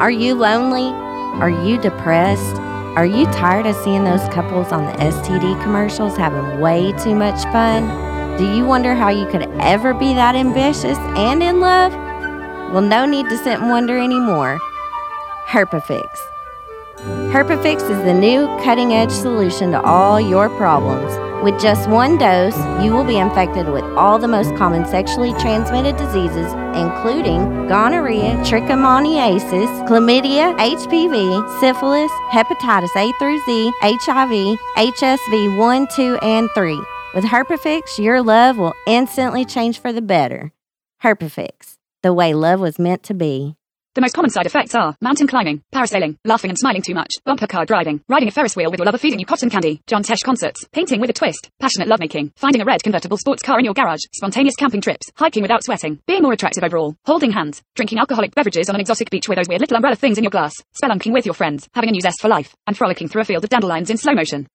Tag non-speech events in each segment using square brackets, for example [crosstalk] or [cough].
Are you lonely? Are you depressed? Are you tired of seeing those couples on the STD commercials having way too much fun? Do you wonder how you could ever be that ambitious and in love? Well, no need to sit and wonder anymore. Herpafix. Herpafix is the new cutting edge solution to all your problems. With just one dose, you will be infected with all the most common sexually transmitted diseases, including gonorrhea, trichomoniasis, chlamydia, HPV, syphilis, hepatitis A through Z, HIV, HSV 1, 2, and 3. With Herpafix, your love will instantly change for the better. Herpafix, the way love was meant to be. The most common side effects are mountain climbing, parasailing, laughing and smiling too much, bumper car driving, riding a Ferris wheel with your lover feeding you cotton candy, John Tesh concerts, painting with a twist, passionate lovemaking, finding a red convertible sports car in your garage, spontaneous camping trips, hiking without sweating, being more attractive overall, holding hands, drinking alcoholic beverages on an exotic beach with those weird little umbrella things in your glass, spelunking with your friends, having a new zest for life, and frolicking through a field of dandelions in slow motion.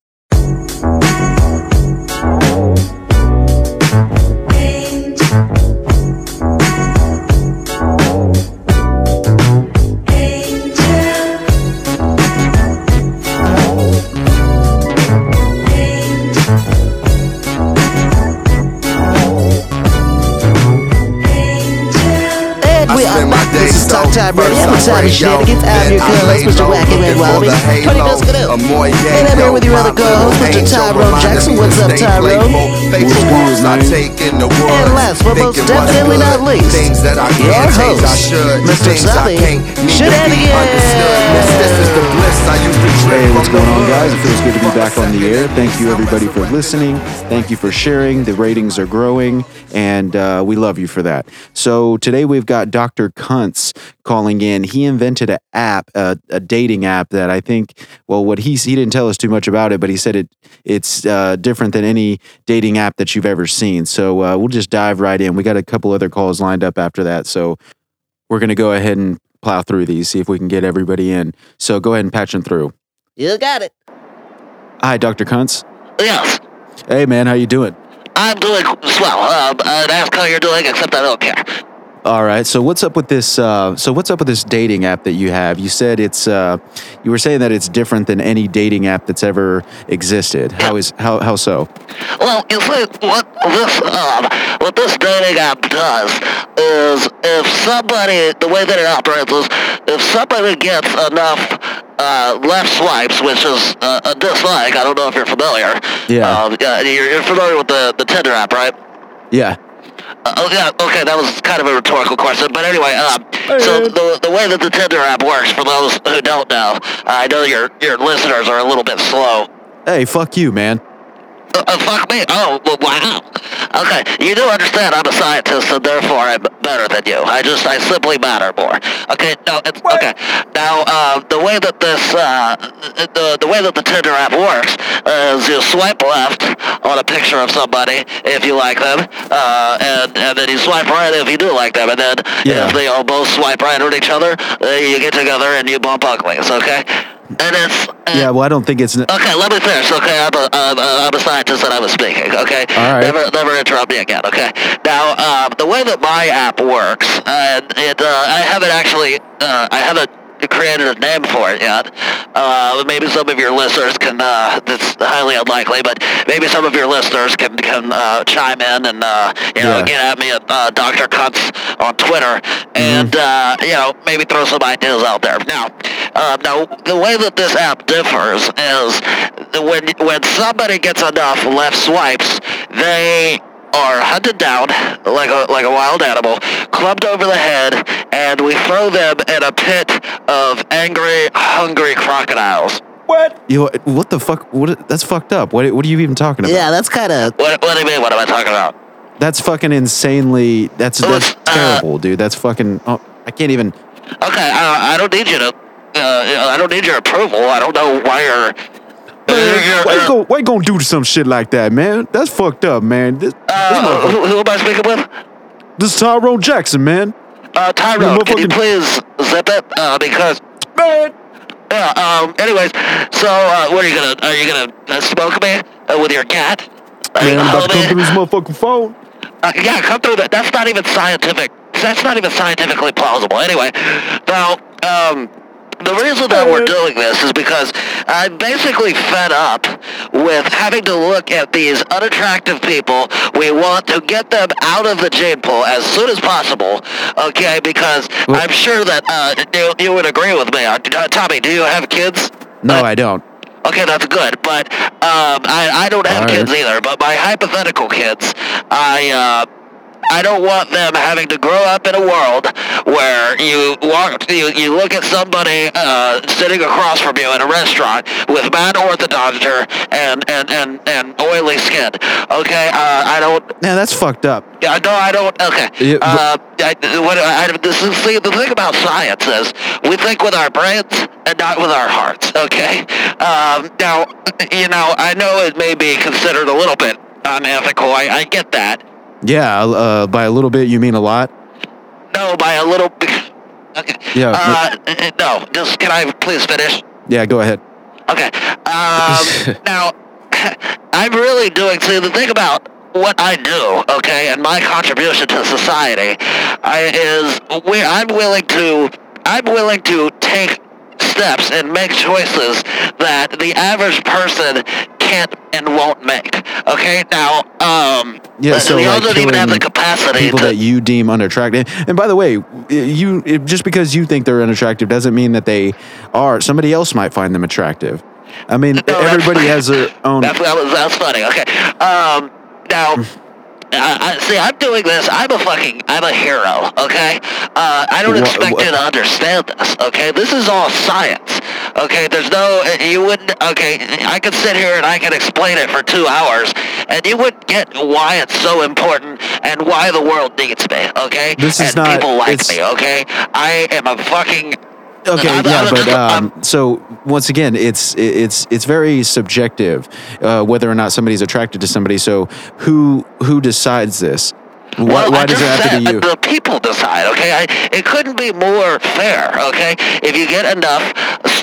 Is Talk Time Radio. Every time you shenanigans, I'm your co-host, Mr. Wacky Red Wallaby, Tony Biscuit. And I'm here with your other co-host, Mr. Tyrone Jackson. What's up, Tyrone? And last but most definitely not least, your host, Mr. Sully Shenanigans. Hey, what's going on, guys? It feels good to be back on the air. Thank you, everybody, for listening. Thank you for sharing. The ratings are growing, and uh, we love you for that. So today we've got Dr. Kuntz calling in. He invented an app, a, a dating app that I think, well, what he he didn't tell us too much about it, but he said it it's uh, different than any dating app that you've ever seen. So uh, we'll just dive right in. We got a couple other calls lined up after that, so we're gonna go ahead and plow through these, see if we can get everybody in. So go ahead and patch them through. You got it. Hi, Dr. Kuntz. Yes, Hey, man, how you doing? I'm doing swell. Um, and ask how you're doing, except I don't care. All right. So what's up with this? Uh, so what's up with this dating app that you have? You said it's. Uh, you were saying that it's different than any dating app that's ever existed. How is how how so? Well, you see, what this um, what this dating app does is if somebody, the way that it operates is, if somebody gets enough uh, left swipes, which is uh, a dislike. I don't know if you're familiar. Yeah. Um, yeah, you're, you're familiar with the the Tinder app, right? Yeah. Uh, oh yeah, okay, that was kind of a rhetorical question, but anyway, um, so the the way that the Tinder app works, for those who don't know, I know your your listeners are a little bit slow. Hey, fuck you, man. Uh, uh, fuck me. Oh, well, wow. Okay, you do understand I'm a scientist, and therefore I'm better than you. I just, I simply matter more. Okay, no, it's, okay. Now, uh, the way that this, uh, the, the way that the Tinder app works is you swipe left on a picture of somebody if you like them, uh, and, and then you swipe right if you do like them, and then Yeah. if they all both swipe right at each other, uh, you get together and you bump uglies, okay? And it's, uh, Yeah. Well, I don't think it's. Okay, let me finish. Okay, I'm a, I'm a, I'm a scientist and I was speaking. Okay. All right. Never, never interrupt me again. Okay. Now, um, the way that my app works, and it, uh, I haven't actually, uh, I haven't created a name for it yet. Uh, maybe some of your listeners can. Uh, that's highly unlikely, but maybe some of your listeners can can uh, chime in and uh, you know Yeah. get at me at uh, Dr. Kuntz on Twitter and uh, you know maybe throw some ideas out there. Now, uh, now the way that this app differs is when when somebody gets enough left swipes, they are hunted down like a like a wild animal, clubbed over the head, and we throw them in a pit of angry, hungry crocodiles. What? You what the fuck? What? That's fucked up. What? What are you even talking about? Yeah, that's kind of. What, what do you mean? What am I talking about? That's fucking insanely. That's that's uh, terrible, dude. That's fucking. Oh, I can't even. Okay, I, I don't need you to. Uh, I don't need your approval. I don't know why you're. Man, you're- why you go? Why you gonna do some shit like that, man? That's fucked up, man. This, this, uh, motherfucker- who, who am I speaking with? this is Tyrone Jackson, man. Uh, Tyrone, can you please zip it? Uh, because Man. yeah. Um. Anyways, so uh, what are you gonna? Are you gonna uh, smoke me uh, with your cat? Are you Man, I'm about to come through this motherfucking phone. Uh, yeah, come through that. That's not even scientific. That's not even scientifically plausible. Anyway, now, um, the reason that we're doing this is because I'm basically fed up with having to look at these unattractive people. We want to get them out of the gene pool as soon as possible, okay? Because I'm sure that uh, you, you would agree with me. Uh, Tommy, do you have kids? No, Uh, I don't. Okay, that's good. But um, I, I don't have right. kids either. But my hypothetical kids, I uh, I don't want them having to grow up in a world where you walk, you, you look at somebody uh, sitting across from you in a restaurant with bad orthodonture and and, and, and oily skin. Okay, uh, I don't. Yeah, that's fucked up. Yeah, no, I don't. Okay. Yeah, uh, I, what, I, this is, see, the thing about science is we think with our brains and not with our hearts. Okay. Um, now, you know, I know it may be considered a little bit unethical. I, I get that. Yeah, uh, by a little bit, you mean a lot? No, by a little. Okay. Yeah, Uh, no, just can I please finish? Yeah, go ahead. Okay. Um, [laughs] now, [laughs] I'm really doing. See, the thing about what I do, okay, and my contribution to society, I, is we, I'm willing to. I'm willing to take steps and make choices that the average person can't and won't make. Okay. Now, um, Yeah, so like don't even have the capacity people to. that you deem unattractive. And by the way, you it- just because you think they're unattractive doesn't mean that they are. Somebody else might find them attractive. I mean, No, everybody has their own. That's, that was, that's funny. Okay. Um, now, I, I, see, I'm doing this. I'm a fucking, I'm a hero. Okay. Uh, I don't expect you to understand this. Okay. This is all science. Okay. There's no, you wouldn't. Okay. I could sit here and I could explain it for two hours, and you wouldn't get why it's so important and why the world needs me. Okay. This is and not- people like me. Okay. I am a fucking. Okay, yeah, but [laughs] um, so once again, it's it's it's very subjective uh, whether or not somebody's attracted to somebody. So who who decides this? Why, Well, why does it have to be you? The people decide, okay? I, it couldn't be more fair, okay? If you get enough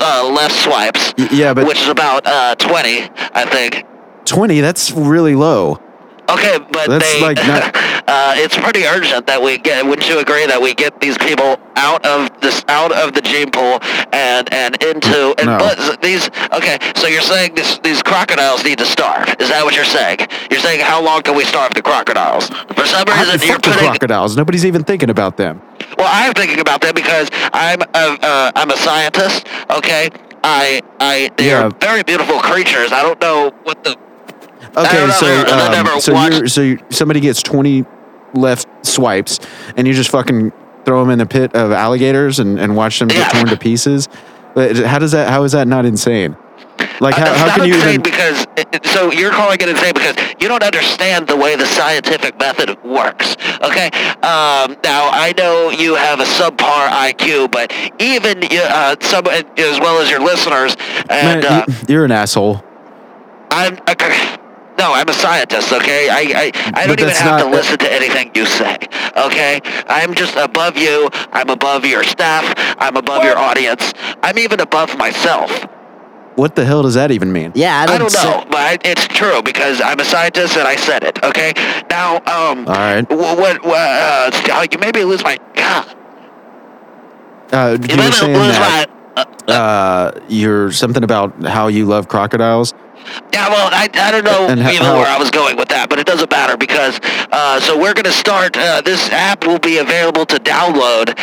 uh, left swipes, Y- yeah, but- which is about uh, 20, I think. Twenty. That's really low. Okay, but That's they, like not- [laughs] uh, it's pretty urgent that we get. Wouldn't you agree that we get these people out of this, out of the gene pool, and and into and No. but these? Okay, so you're saying this, these crocodiles need to starve? Is that what you're saying? You're saying how long can we starve the crocodiles? For some I reason, you're putting. crocodiles. Nobody's even thinking about them. Well, I'm thinking about that because I'm a, uh, I'm a scientist. Okay, I I they Yeah. are very beautiful creatures. I don't know what the Okay, so um, so watched- you're so you, somebody gets twenty left swipes, and you just fucking throw them in a pit of alligators and, and watch them get Yeah. torn to pieces. But How does that? How is that not insane? Like how, Uh, how can you even? because it- so you're calling it insane because you don't understand the way the scientific method works. Okay. Um, now I know you have a subpar IQ, but even uh, some as well as your listeners, and Man, uh, you, you're an asshole. I'm. Uh, no, I'm a scientist, okay? I, I, I don't even that's have to not- listen to anything you say, okay? I'm just above you. I'm above your staff. I'm above your audience. I'm even above myself. What the hell does that even mean? Yeah, I I don't, don't say- know, but it's true because I'm a scientist and I said it. Okay. Now, um, All right. wh- what? what uh, uh, you made me lose my. God, Uh, you you were saying lose that my. Uh, uh, you're something about how you love crocodiles. Yeah, well, I, I don't know And even how- where I was going with that, but it doesn't matter because uh, so we're gonna start. Uh, this app will be available to download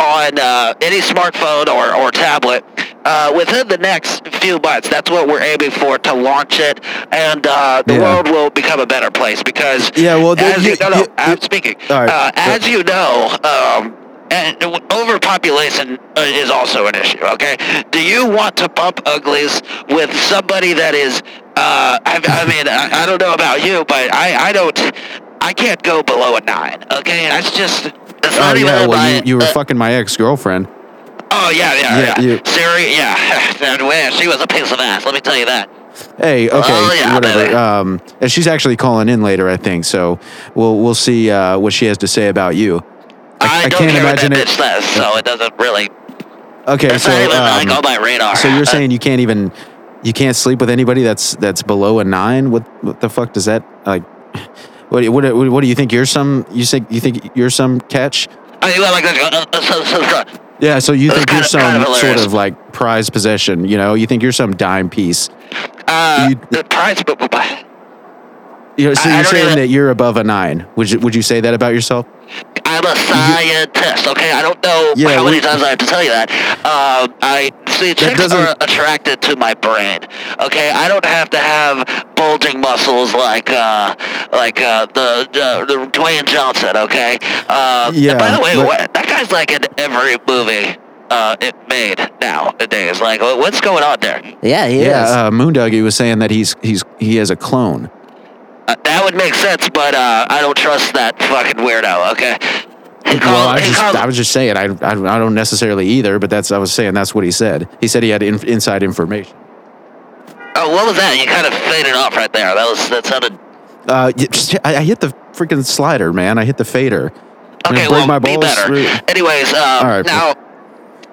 on uh, any smartphone or, or tablet uh, within the next few months. That's what we're aiming for to launch it, and uh, the Yeah. world will become a better place because Yeah, well, the- as you, you- no, no, you- I'm speaking. Right. Uh, as you know, um, and overpopulation uh, is also an issue. Okay, do you want to bump uglies with somebody that is? Uh, I, I mean, I, I don't know about you, but I, I don't. I can't go below a nine. Okay, that's just. That's Oh not even yeah, well my- you, you were uh, fucking my ex girlfriend. Oh yeah, yeah, Yeah, yeah. you- Siri, yeah. [laughs] she was a piece of ass. Let me tell you that. Hey, okay, Oh, yeah, whatever. baby. Um, and she's actually calling in later, I think. So we'll we'll see uh, what she has to say about you. I- I, I don't can't care imagine what it- bitch says, so it doesn't really. Okay, It's so not even like um, on my radar. so you're saying you can't even you can't sleep with anybody that's that's below a nine? What what the fuck does that like? What what what, do you think? You're some you think you think you're some catch? I mean, like, uh, uh, Yeah, so you think you're kind of- kind some of sort of like prized possession, you know? You think you're some dime piece. Uh, You- the prize, but, but, but You know, so I- I you're don't saying that you're above a nine. Would you would you say that about yourself? I'm a scientist. Okay, I don't know Yeah, how we- many times I have to tell you that. Um, I see chicks doesn't- are attracted to my brain. Okay, I don't have to have bulging muscles like uh, like uh, the, the the Dwayne Johnson. Okay. Uh, Yeah, By the way, but- what, that guy's like in every movie. Uh, it made now nowadays. Like, what's going on there? Yeah, he is. Yeah, uh, Moondoggy was saying that he's he's he has a clone. Uh, that would make sense, but uh, I don't trust that fucking weirdo. Okay. He well, called- I just called- I was just saying I, I I don't necessarily either, but that's I was saying that's what he said. He said he had in, inside information. Oh, what was that? You kind of faded off right there. That was that sounded. Uh, just- I, I hit the freaking slider, man. I hit the fader. Okay, well, my be better. through- Anyways, All right. now.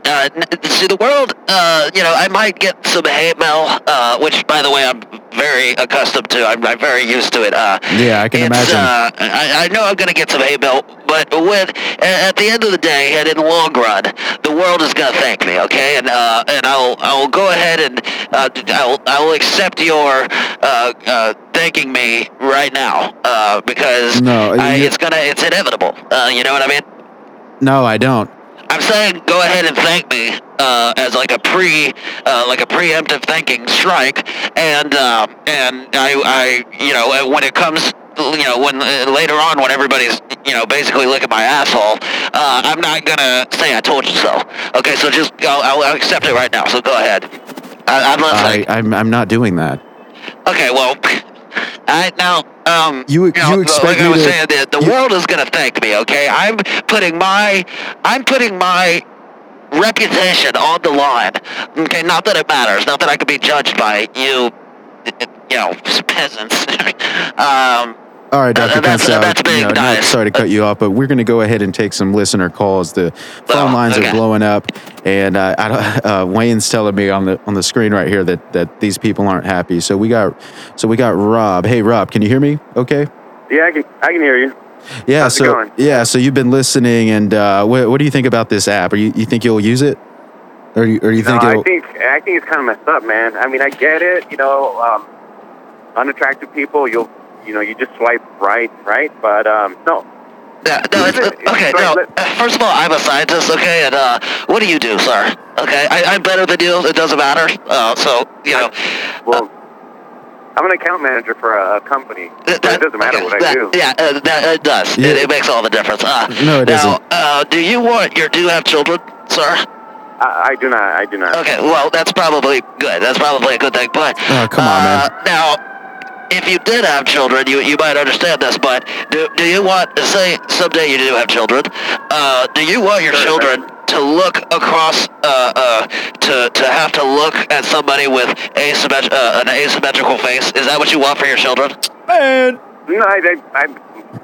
Uh, see the world. Uh, you know, I might get some hate mail, uh, which, by the way, I'm very accustomed to. I'm, I'm very used to it. Uh, Yeah, I can imagine. Uh, I, I know I'm gonna get some hate mail, but when at the end of the day and in the long run, the world is gonna thank me. Okay, and uh, and I'll I'll go ahead and uh, I'll I'll accept your uh, uh, thanking me right now uh, because No, I, it's gonna it's inevitable. Uh, you know what I mean? No, I don't. I'm saying go ahead and thank me uh, as like a pre, uh, like a preemptive thanking strike, and uh, and I, I, you know, when it comes, you know, when uh, later on when everybody's, you know, basically licking my asshole, uh, I'm not gonna say I told you so. Okay, so just I'll, I'll, accept it right now. So go ahead. I, I'm I. I'm I'm not doing that. okay, well. I now, um, You- know, you expect like I was to- saying, the, the you- world is gonna thank me. Okay, I'm putting my, I'm putting my reputation on the line. Okay, not that it matters, not that I could be judged by you, you know, peasants. [laughs] um, All right, Dr. that's- Kuntz, uh, that's you know, not sorry to cut you off, but we're going to go ahead and take some listener calls. The phone Oh, lines okay. are blowing up, and uh, I don't, [laughs] uh, Wayne's telling me on the on the screen right here that that these people aren't happy. So we got so we got Rob. Hey, Rob, can you hear me? Okay. Yeah, I can, I can hear you. Yeah. How's it so going? yeah, so you've been listening, and uh, what, what do you think about this app? Are you you think you'll use it, or you, or you No, think I it'll? think I think it's kind of messed up, man. I mean, I get it. You know, um, unattractive people, you'll you know, you just swipe right, right? But um, no, yeah, no, it's, It's- okay. No, uh, first of all, I'm a scientist. Okay, and uh, what do you do, sir? Okay, I, I'm better than you. It doesn't matter. Uh, so you know, well, I'm an account manager for a, a company. That- but it doesn't matter okay, what I that- do. Yeah, uh, that, it does. Yeah. It, it makes all the difference. Uh, No, it now, doesn't. Uh, do you want your do you have children, sir? I, I do not. I do not. Okay, well that's probably good. That's probably a good thing. But Oh, come on, uh, man. Now, if you did have children, you you might understand this. But do do you want say someday you do have children? Uh, do you want your Sure, children to look across uh, uh, to to have to look at somebody with asymmet- uh, an asymmetrical face? Is that what you want for your children? Man. No, I, I, I,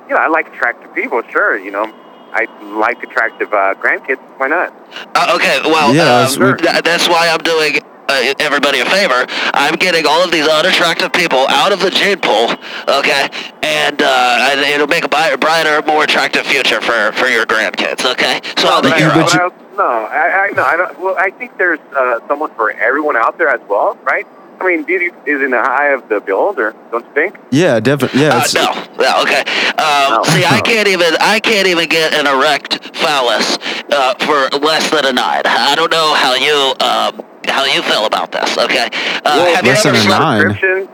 you know, I like attractive people. Sure, you know, I like attractive uh, grandkids. Why not? Uh, okay, well, Yeah, um, that's- th- that's why I'm doing uh, everybody a favor. I'm getting all of these unattractive people out of the gene pool, okay, and, uh, and it'll make a bi- brighter, more attractive future for, for your grandkids, okay? So I'll be But I- your but but I- no, I, I no, I don't. Well, I think there's uh, someone for everyone out there as well, right? I mean, beauty is in the eye of the beholder, don't you think? Yeah, definitely. Yeah. Uh, it's- no, no, okay. Um, No. see, I can't even I can't even get an erect phallus uh, for less than a nine. I don't know how you um, how you feel about this. Okay, uh, Well, have you less ever than a slept- nine.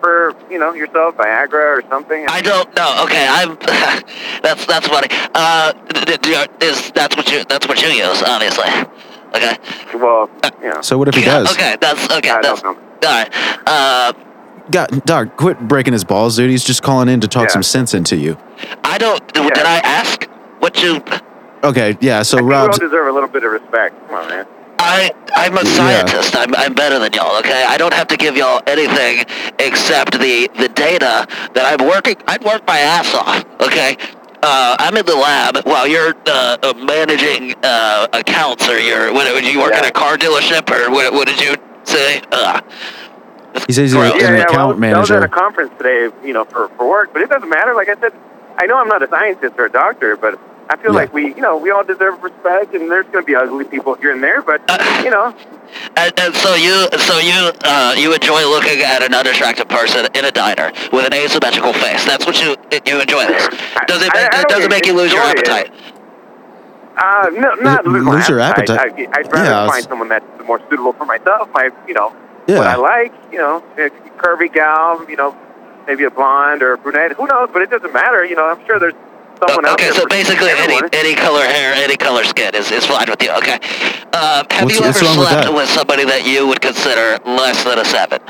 For you know yourself, Viagra or something. I don't know. Okay, I'm. [laughs] that's that's funny. Uh, d- d- is that's what you that's what you use, obviously. Okay. well, you know, So what if he Yeah, does? Okay, that's okay. I that's don't all Uh, God, Doc, quit breaking his balls, dude. He's just calling in to talk Yeah. some sense into you. I don't. Did I ask what you? Okay, yeah. So I think we Rob's all deserve a little bit of respect. Come on, man. I I'm a Yeah. scientist. I'm I'm better than y'all. Okay. I don't have to give y'all anything except the the data that I'm working. I'd work my ass off. Okay. Uh, I'm in the lab while you're uh, uh, managing uh, accounts, or you're what, what, you work at Yeah. a car dealership, or what, what did you say? Uh, he says he's Well, an yeah, yeah. account well, I was at a conference today, you know, for for work, but it doesn't matter. Like I said, I know I'm not a scientist or a doctor, but I feel Yeah. like we, you know, we all deserve respect, and there's going to be ugly people here and there, but you know, And, and so you, so you, uh, you enjoy looking at an unattractive person in a diner with an asymmetrical face. That's what you you enjoy this. Does it? I- I it doesn't make you lose your appetite. it. Appetite. uh, no, not L- lose, my lose your appetite. appetite. I, I'd rather Yeah, it's- find someone that's more suitable for myself. My, you know, Yeah. what I like, you know, curvy gal, you know, maybe a blonde or a brunette. Who knows? But it doesn't matter. You know, I'm sure there's someone out okay, there so basically any any color hair, any color skin is, is fine with you. Okay. Uh, have What's- you ever wrong with slept with somebody that you would consider less than a seven?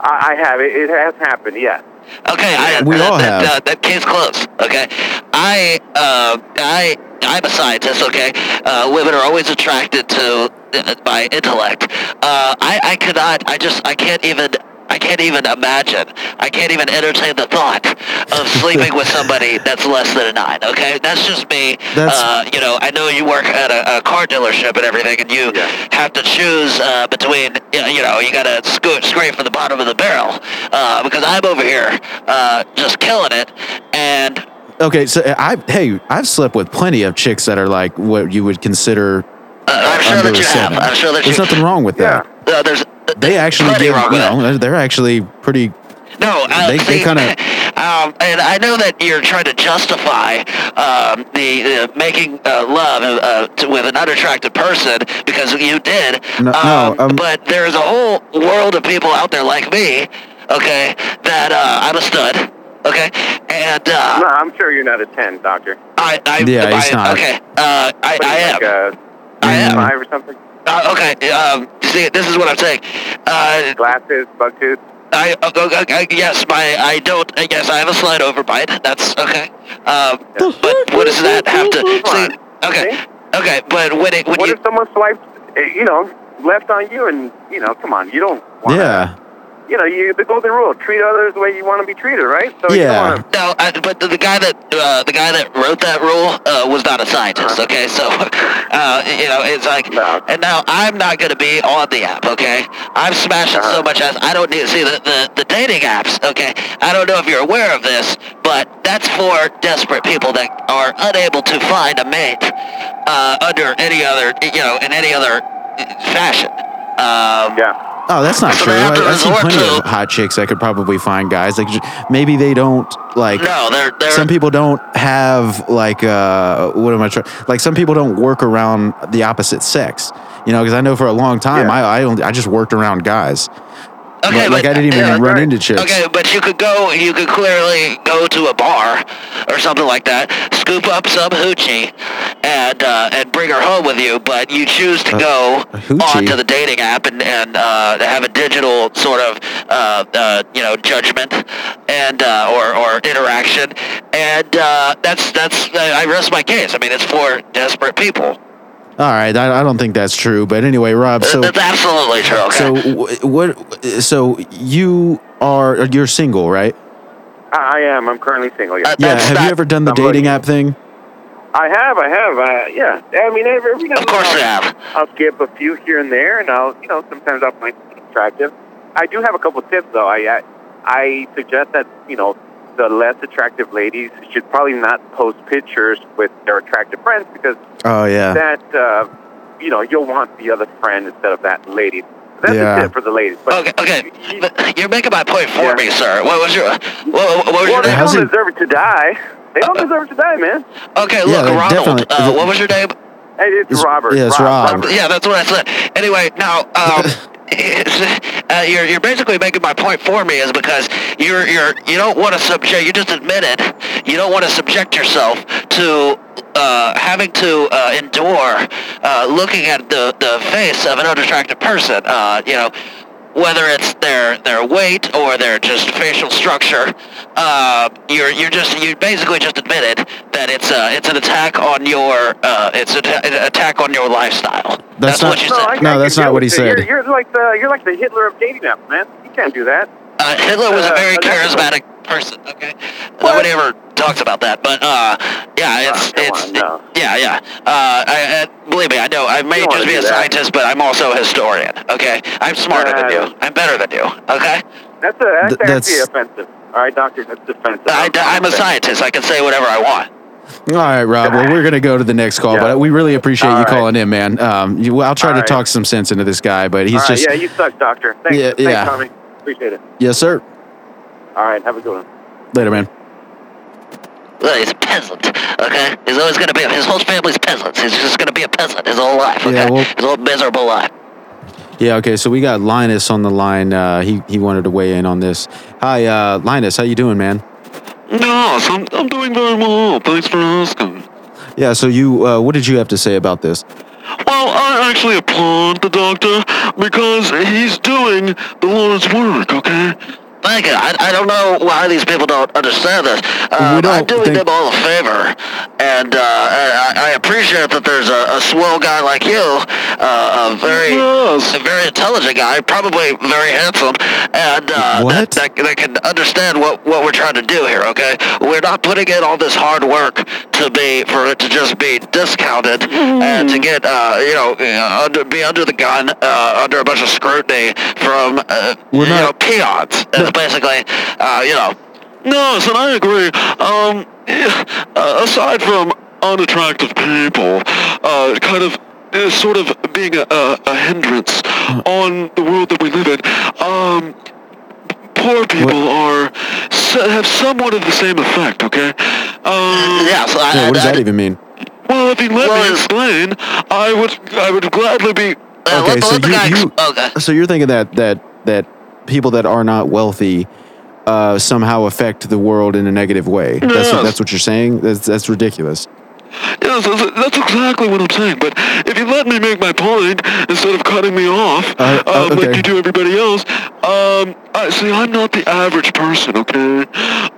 I, I have it. It has happened. Yes. Okay, I, We that, all that, have. Uh, that case closed. Okay, I, uh, I, I'm a scientist. Okay, uh, women are always attracted to uh, by intellect. Uh, I, I cannot. I just, I can't even. I can't even imagine. I can't even entertain the thought of [laughs] sleeping with somebody that's less than a nine. Okay, that's just me. That's- uh, you know, I know you work at a, a car dealership and everything, and you Yeah. have to choose uh, between. You know, you gotta scoot, scrape from the bottom of the barrel uh, because I'm over here uh, just killing it, and Okay, so I hey, I've slept with plenty of chicks that are like what you would consider uh, I'm sure under that you seven. have. I'm sure that There's you. nothing wrong with Yeah. that. Uh, there's They actually give, you know, they're- they're actually pretty. No, uh, They- they see, kinda- [laughs] um, and I know that you're trying to justify um, the uh, making uh, love uh, to, with an unattractive person because you did. No- no, um, um, but there's a whole world of people out there like me. Okay, that uh, I'm a stud. Okay, and uh, No, I'm sure you're not a ten, doctor. I, I, Yeah, I, he's not. Okay, uh, I, I am. like a I am. five or something. Uh, okay, um, see, this is what I'm saying. Uh, Glasses, bug tooth. I, uh, uh, uh, uh, yes, my, I don't, I guess I have a slide overbite. That's okay. Um, but what does that have to, see, okay, okay, but when it, when What you, if someone swiped, uh, you know, left on you, and you know, come on, you don't. Wanna, Yeah, You know, you the golden rule: treat others the way you want to be treated, right? So you Yeah. don't no, I, but the, the guy that, uh, the guy that wrote that rule, uh, was not a scientist, okay? So, [laughs] uh, you know, it's like, No. and now I'm not gonna be on the app, okay? I'm smashing so Uh-huh. much ass, I don't need to see the, the, the dating apps, okay? I don't know if you're aware of this, but that's for desperate people that are unable to find a mate, uh, under any other, you know, in any other uh, fashion. Um, yeah. Oh, that's not true. they have to I, I see plenty to- of hot chicks that could probably find guys. Like maybe they don't like. No, they're they're Some people don't have like uh what am I trying? Like some people don't work around the opposite sex. You know, because I know for a long time Yeah. I I only I just worked around guys. Okay, But, like, I didn't even yeah, run right. into chicks. Okay, but you could go. You could clearly go to a bar or something like that, scoop up some hoochie, and uh, and bring her home with you. But you choose to go onto the dating app and and uh, have a digital sort of uh, uh, you know judgment and uh, or or interaction, and uh, that's that's I rest my case. I mean, it's for desperate people. All right, I, I don't think that's true. But anyway, Rob. So that's absolutely true. Okay. so what? So you are you're single, right? I, I am. I'm currently single. Yeah. Uh, Yeah. Have you ever done the I'm dating looking. app thing? I have. I have. Uh, yeah. I mean, every, every now of course I'll- have. I'll skip a few here and there, and I'll, you know, sometimes I'll find something attractive. I do have a couple tips, though. I, I, I suggest that, you know, the less attractive ladies should probably not post pictures with their attractive friends because Oh yeah. that, uh, you know, you'll want the other friend instead of that lady. That's Yeah. a tip for the ladies. But Okay, okay. But [laughs] You're making my point for Yeah. me, sir. What was your what, what was well, your they name? How's don't deserve it to die. They don't deserve it to die, man. Okay, Yeah, look, they Ronald. Uh, what was your name? Hey, it's, It's- Robert. yeah, it's Rob. Yeah, that's what I said. Anyway, now um, [laughs] [laughs] it's, uh, you're you're basically making my point for me is because you're you're you don't want to subject. You just admitted you don't want to subject yourself to. Uh, having to uh, endure uh, looking at the, the face of an unattractive person, uh, you know, whether it's their their weight or their just facial structure, uh, you're you're just you basically just admitted that it's uh, it's an attack on your uh, it's an attack on your lifestyle. That's That's, not- what you No, said. I, No, that's not what he said. You're, you're like the you're like the Hitler of dating apps, man. You can't do that. Uh, Hitler was a Uh, very unethical. charismatic person. Okay, What? nobody ever talks about that, but uh, yeah, it's Oh, it's on, no. yeah yeah. Uh, I, I, believe me, I know I may just be a do that. scientist, but I'm also a historian. Okay, I'm smarter than Uh, you. I'm better than you. Okay, That's a that's Th- that's- actually offensive. All right, doctor, that's offensive. I, I'm a scientist. I can say whatever I want. All right, Rob. Well, we're gonna go to the next call, Yeah. but we really appreciate All you right. calling in, man. Um, you, I'll try All to right. talk some sense into this guy, but he's All right, just yeah, you suck, doctor. Thanks, Yeah, thanks, yeah. Tommy. Appreciate it. yes, sir. All right, have a good one. Later, man. Well, he's a peasant, okay? He's always going to be, his whole family's peasants. He's just going to be a peasant his whole life, okay? Yeah, well- his whole miserable life. Yeah. Okay. So we got Linus on the line. Uh, he he wanted to weigh in on this. Hi, uh, Linus. How you doing, man? Yes, I'm, I'm doing very well. Thanks for asking. Yeah. So you, uh, what did you have to say about this? Well, I actually applaud the doctor because he's doing the Lord's work, okay? Thank you. I, I don't know why these people don't understand this. Um, don't I'm doing think- them all a favor, and uh, I, I appreciate that there's a, a swell guy like you, uh, a very, Yes. a very intelligent guy, probably very handsome, and uh, That, that, that can understand what, what we're trying to do here. Okay, we're not putting in all this hard work to be for it to just be discounted and to get uh, you know uh, under be under the gun uh, under a bunch of scrutiny from uh, We're you know not- peons. It's basically uh, you know. no and I agree. Um, uh, aside from unattractive people, uh, kind of uh, sort of being a, a, a hindrance on the world that we live in, um, poor people are have somewhat of the same effect. Okay. Um, Yeah, so I, Yeah, what does I, that even mean? Well, if you let Well, me it's- explain, I would I would gladly be. Uh, Okay, so you, guy, you okay. so you're thinking that that that people that are not wealthy uh, somehow affect the world in a negative way. That's Yes. what, that's what you're saying. That's that's ridiculous. Yes, that's, that's exactly what I'm saying. But if you let me make my point instead of cutting me off, Uh, uh, um, okay. like you do everybody else, um, I see. I'm not the average person. Okay,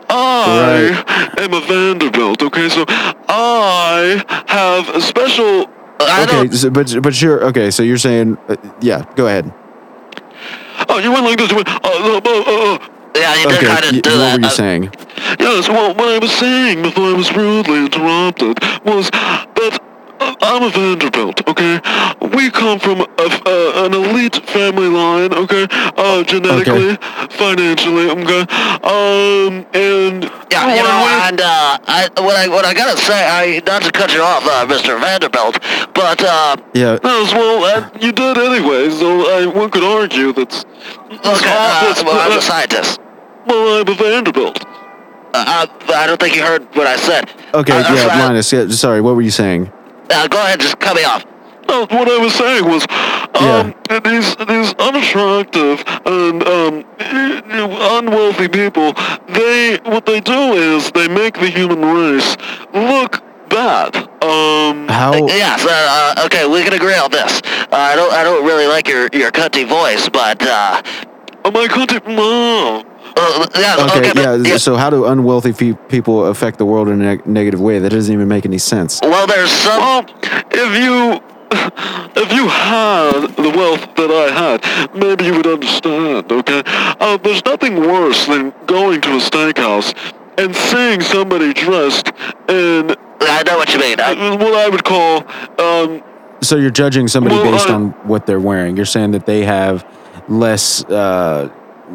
I am a Vanderbilt. Okay, so I have a special. I okay, so, but but you're okay. So you're saying, uh, yeah. Go ahead. Oh, you went like this. You went. Uh, uh, uh, uh, Yeah, you did Okay, kind of y- do what that. were you Uh, saying? Yes, well, what I was saying before I was rudely interrupted was that uh, I'm a Vanderbilt, okay? We come from a, uh, an elite family line, okay? Uh, genetically, financially, okay? Um, and... Yeah, you know, and uh, I, what I what I gotta say, I not to cut you off, uh, Mr. Vanderbilt, but uh, Yeah. Yes, well, uh, you did anyway, so I, one could argue that's... look, uh, well, I'm a uh, scientist. Well, I'm a Vanderbilt. Uh, I, I don't think you heard what I said. Okay, Uh, yeah, uh, Linus. Yeah, sorry. What were you saying? Uh, go ahead, just cut me off. No, what I was saying was, um, these these unattractive and um, unwealthy people, they what they do is they make the human race look bad. Um, How? Yes, uh, uh, okay, we can agree on this. Uh, I don't I don't really like your your cunty voice, but uh, oh my country, no. Uh, yeah, Okay, okay, yeah. yeah. So how do unwealthy fe- people affect the world in a neg- negative way? That doesn't even make any sense. Well, there's some. Well, if you if you had the wealth that I had, maybe you would understand. Okay, uh, there's nothing worse than going to a steakhouse and seeing somebody dressed in I know what you mean. I, what I would call um, So you're judging somebody Well, based I- on what they're wearing. You're saying that they have less, uh,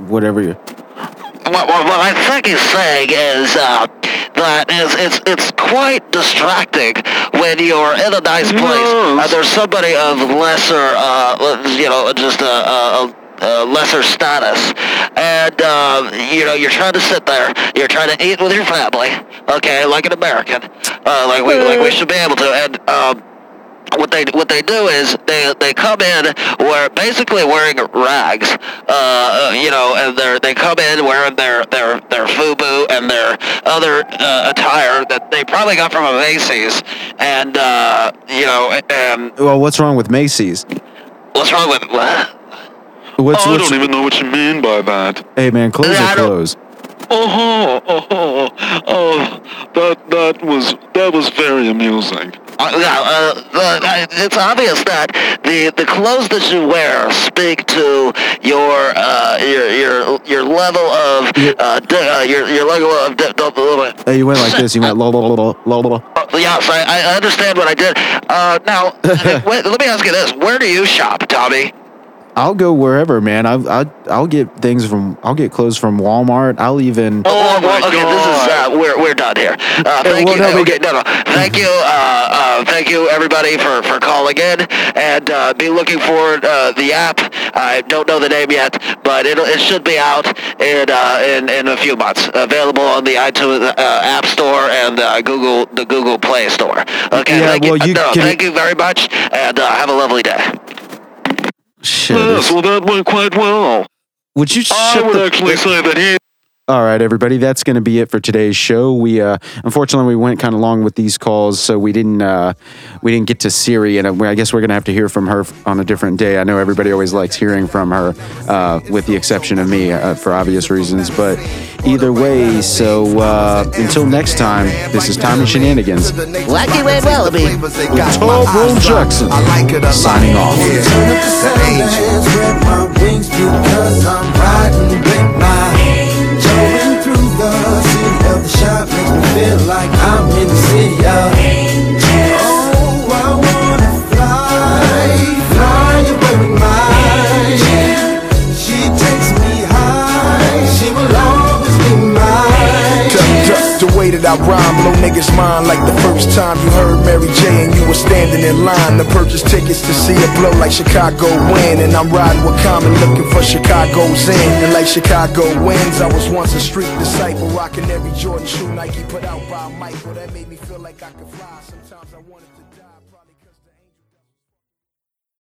whatever. You, what, what, what I think he's saying is uh, that is it's it's quite distracting when you're in a nice place Yes. and there's somebody of lesser, uh, you know, just a. a, a lesser status, and uh, you know you're trying to sit there, you're trying to eat with your family, okay, like an American, uh, like we like we should be able to, and um, what they what they do is they they come in where basically wearing rags, uh, you know, and they they come in wearing their their their FUBU and their other uh, attire that they probably got from a Macy's, and uh, you know, and well, what's wrong with Macy's? what's wrong with what? What's, I what's don't even know what you mean by that. Hey man, clothes Yeah, are clothes. Oh, oh, oh, oh, that that was that was very amusing. Uh, uh, uh, it's obvious that the the clothes that you wear speak to your uh, your your your level of uh, di- uh, your your level of di- di- di- Hey, you went like this. You went lol lol lol lol. Uh, yes, I, I understand what I did. Uh, now, [laughs] wait, let me ask you this: Where do you shop, Tommy? I'll go wherever, man. I, I I'll get things from I'll get clothes from Walmart. I'll even. Oh, well, well, okay, this is uh, we're we're done here. Uh, thank well, you. no, okay, no, no. Thank you. Uh, uh, thank you, everybody, for, for calling in, and uh, be looking for uh, the app. I don't know the name yet, but it it should be out in uh, in in a few months. Available on the iTunes uh, App Store and uh, Google the Google Play Store. Okay. Yeah, thank well, you. you no, can- thank you very much, and uh, have a lovely day. Shit. Yes, well, that went quite well. Would you I would the? actually say that he All right, everybody. That's going to be it for today's show. We uh, unfortunately we went kind of long with these calls, so we didn't uh, we didn't get to Siri, and uh, I guess we're going to have to hear from her on a different day. I know everybody always likes hearing from her, uh, with the exception of me uh, for obvious reasons. But either way, so uh, until next time, this is Tommy Shenanigans. Wacky Wade Wallaby. Tom Brown Jackson signing off. Turn like I'm in the city of blow niggas' mind like the first time you heard Mary J and you were standing in line to purchase tickets to see a blow like Chicago win. And I'm riding with Common looking for Chicago's in. And like Chicago wins, I was once a street disciple rocking every Jordan shoe Nike put out by Michael. That made me feel like I could fly.